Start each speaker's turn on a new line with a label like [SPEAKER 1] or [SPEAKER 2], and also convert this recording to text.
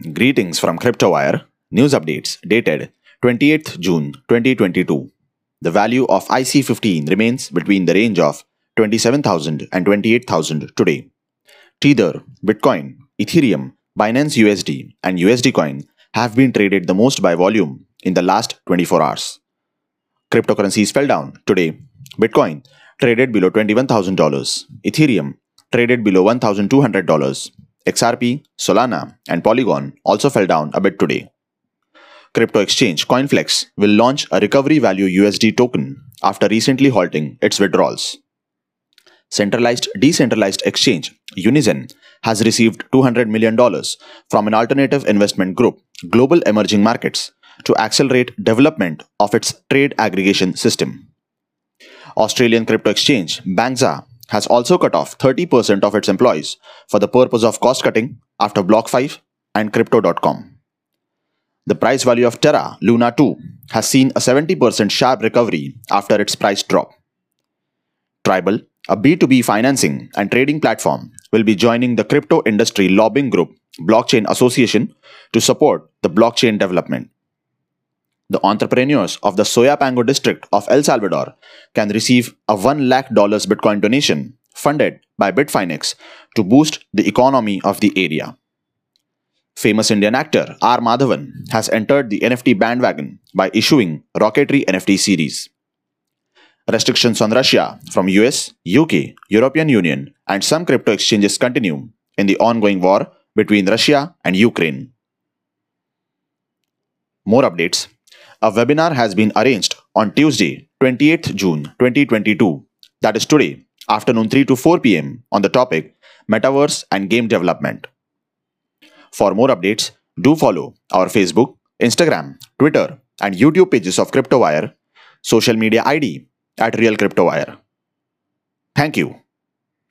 [SPEAKER 1] Greetings from CryptoWire. News updates dated 28th June 2022. The value of IC15 remains between the range of 27,000 and 28,000 today. Tether, Bitcoin, Ethereum, Binance USD, and USD Coin have been traded the most by volume in the last 24 hours. Cryptocurrencies fell down today. Bitcoin traded below $21,000. Ethereum traded below $1,200. XRP, Solana, and Polygon also fell down a bit today. Crypto exchange Coinflex will launch a recovery value USD token after recently halting its withdrawals. Centralized decentralized exchange Unizen has received $200 million from an alternative investment group, Global Emerging Markets, to accelerate development of its trade aggregation system. Australian crypto exchange Banxa has also cut off 30% of its employees for the purpose of cost cutting after BlockFi and Crypto.com. The price value of Terra Luna 2 has seen a 70% sharp recovery after its price drop. Tribal, a B2B financing and trading platform, will be joining the crypto industry lobbying group Blockchain Association to support the blockchain development. The entrepreneurs of the Soyapango district of El Salvador can receive a 1 lakh dollars Bitcoin donation funded by Bitfinex to boost the economy of the area. Famous Indian actor R. Madhavan has entered the NFT bandwagon by issuing Rocketry NFT series. Restrictions on Russia from US, UK, European Union, and some crypto exchanges continue in the ongoing war between Russia and Ukraine. More updates. A webinar has been arranged on Tuesday, 28th June 2022, that is today, afternoon 3 to 4 pm, on the topic Metaverse and Game Development. For more updates, do follow our Facebook, Instagram, Twitter, and YouTube pages of CryptoWire, social media ID at Real CryptoWire. Thank you.